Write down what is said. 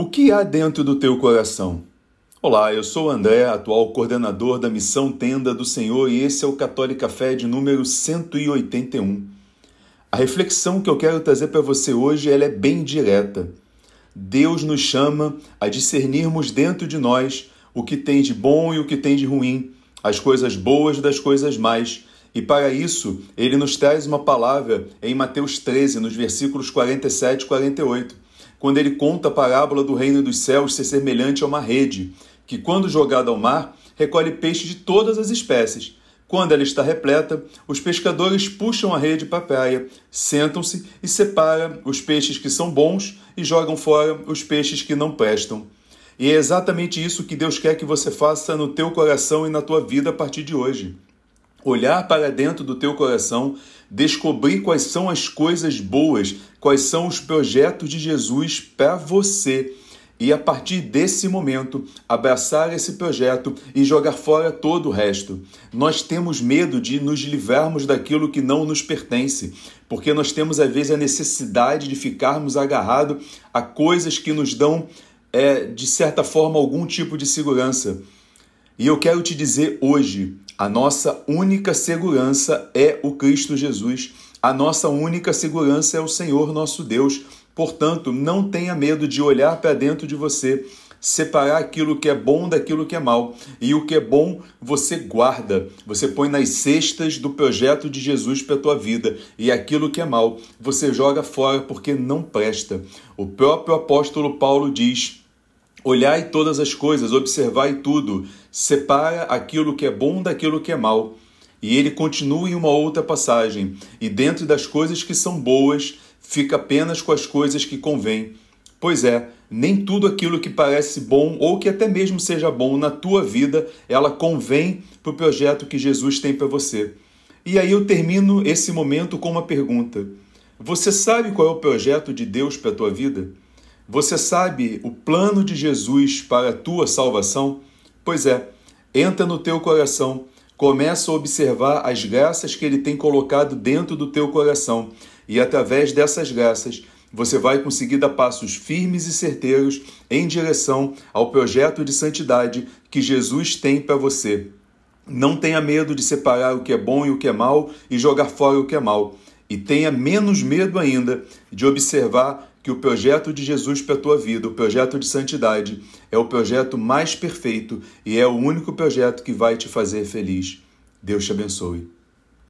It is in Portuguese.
O que há dentro do teu coração? Olá, eu sou André, atual coordenador da Missão Tenda do Senhor, e esse é o Católico Café de número 181. A reflexão que eu quero trazer para você hoje ela é bem direta. Deus nos chama a discernirmos dentro de nós o que tem de bom e o que tem de ruim, as coisas boas das coisas más. E para isso, ele nos traz uma palavra em Mateus 13, nos versículos 47 e 48 quando ele conta a parábola do reino dos céus ser semelhante a uma rede, que, quando jogada ao mar, recolhe peixes de todas as espécies. Quando ela está repleta, os pescadores puxam a rede para a praia, sentam-se e separam os peixes que são bons e jogam fora os peixes que não prestam. E é exatamente isso que Deus quer que você faça no teu coração e na tua vida a partir de hoje olhar para dentro do teu coração, descobrir quais são as coisas boas, quais são os projetos de Jesus para você. E a partir desse momento, abraçar esse projeto e jogar fora todo o resto. Nós temos medo de nos livrarmos daquilo que não nos pertence, porque nós temos às vezes a necessidade de ficarmos agarrados a coisas que nos dão, é, de certa forma, algum tipo de segurança. E eu quero te dizer hoje: a nossa única segurança é o Cristo Jesus. A nossa única segurança é o Senhor nosso Deus. Portanto, não tenha medo de olhar para dentro de você, separar aquilo que é bom daquilo que é mal. E o que é bom, você guarda. Você põe nas cestas do projeto de Jesus para a tua vida. E aquilo que é mal, você joga fora porque não presta. O próprio apóstolo Paulo diz: Olhai todas as coisas, observai tudo, separa aquilo que é bom daquilo que é mal. E ele continua em uma outra passagem, e dentro das coisas que são boas, fica apenas com as coisas que convêm. Pois é, nem tudo aquilo que parece bom ou que até mesmo seja bom na tua vida, ela convém para o projeto que Jesus tem para você. E aí eu termino esse momento com uma pergunta: Você sabe qual é o projeto de Deus para a tua vida? Você sabe o plano de Jesus para a tua salvação? Pois é, entra no teu coração, começa a observar as graças que ele tem colocado dentro do teu coração e através dessas graças você vai conseguir dar passos firmes e certeiros em direção ao projeto de santidade que Jesus tem para você. Não tenha medo de separar o que é bom e o que é mal e jogar fora o que é mal. E tenha menos medo ainda de observar que o projeto de Jesus para a tua vida, o projeto de santidade, é o projeto mais perfeito e é o único projeto que vai te fazer feliz. Deus te abençoe.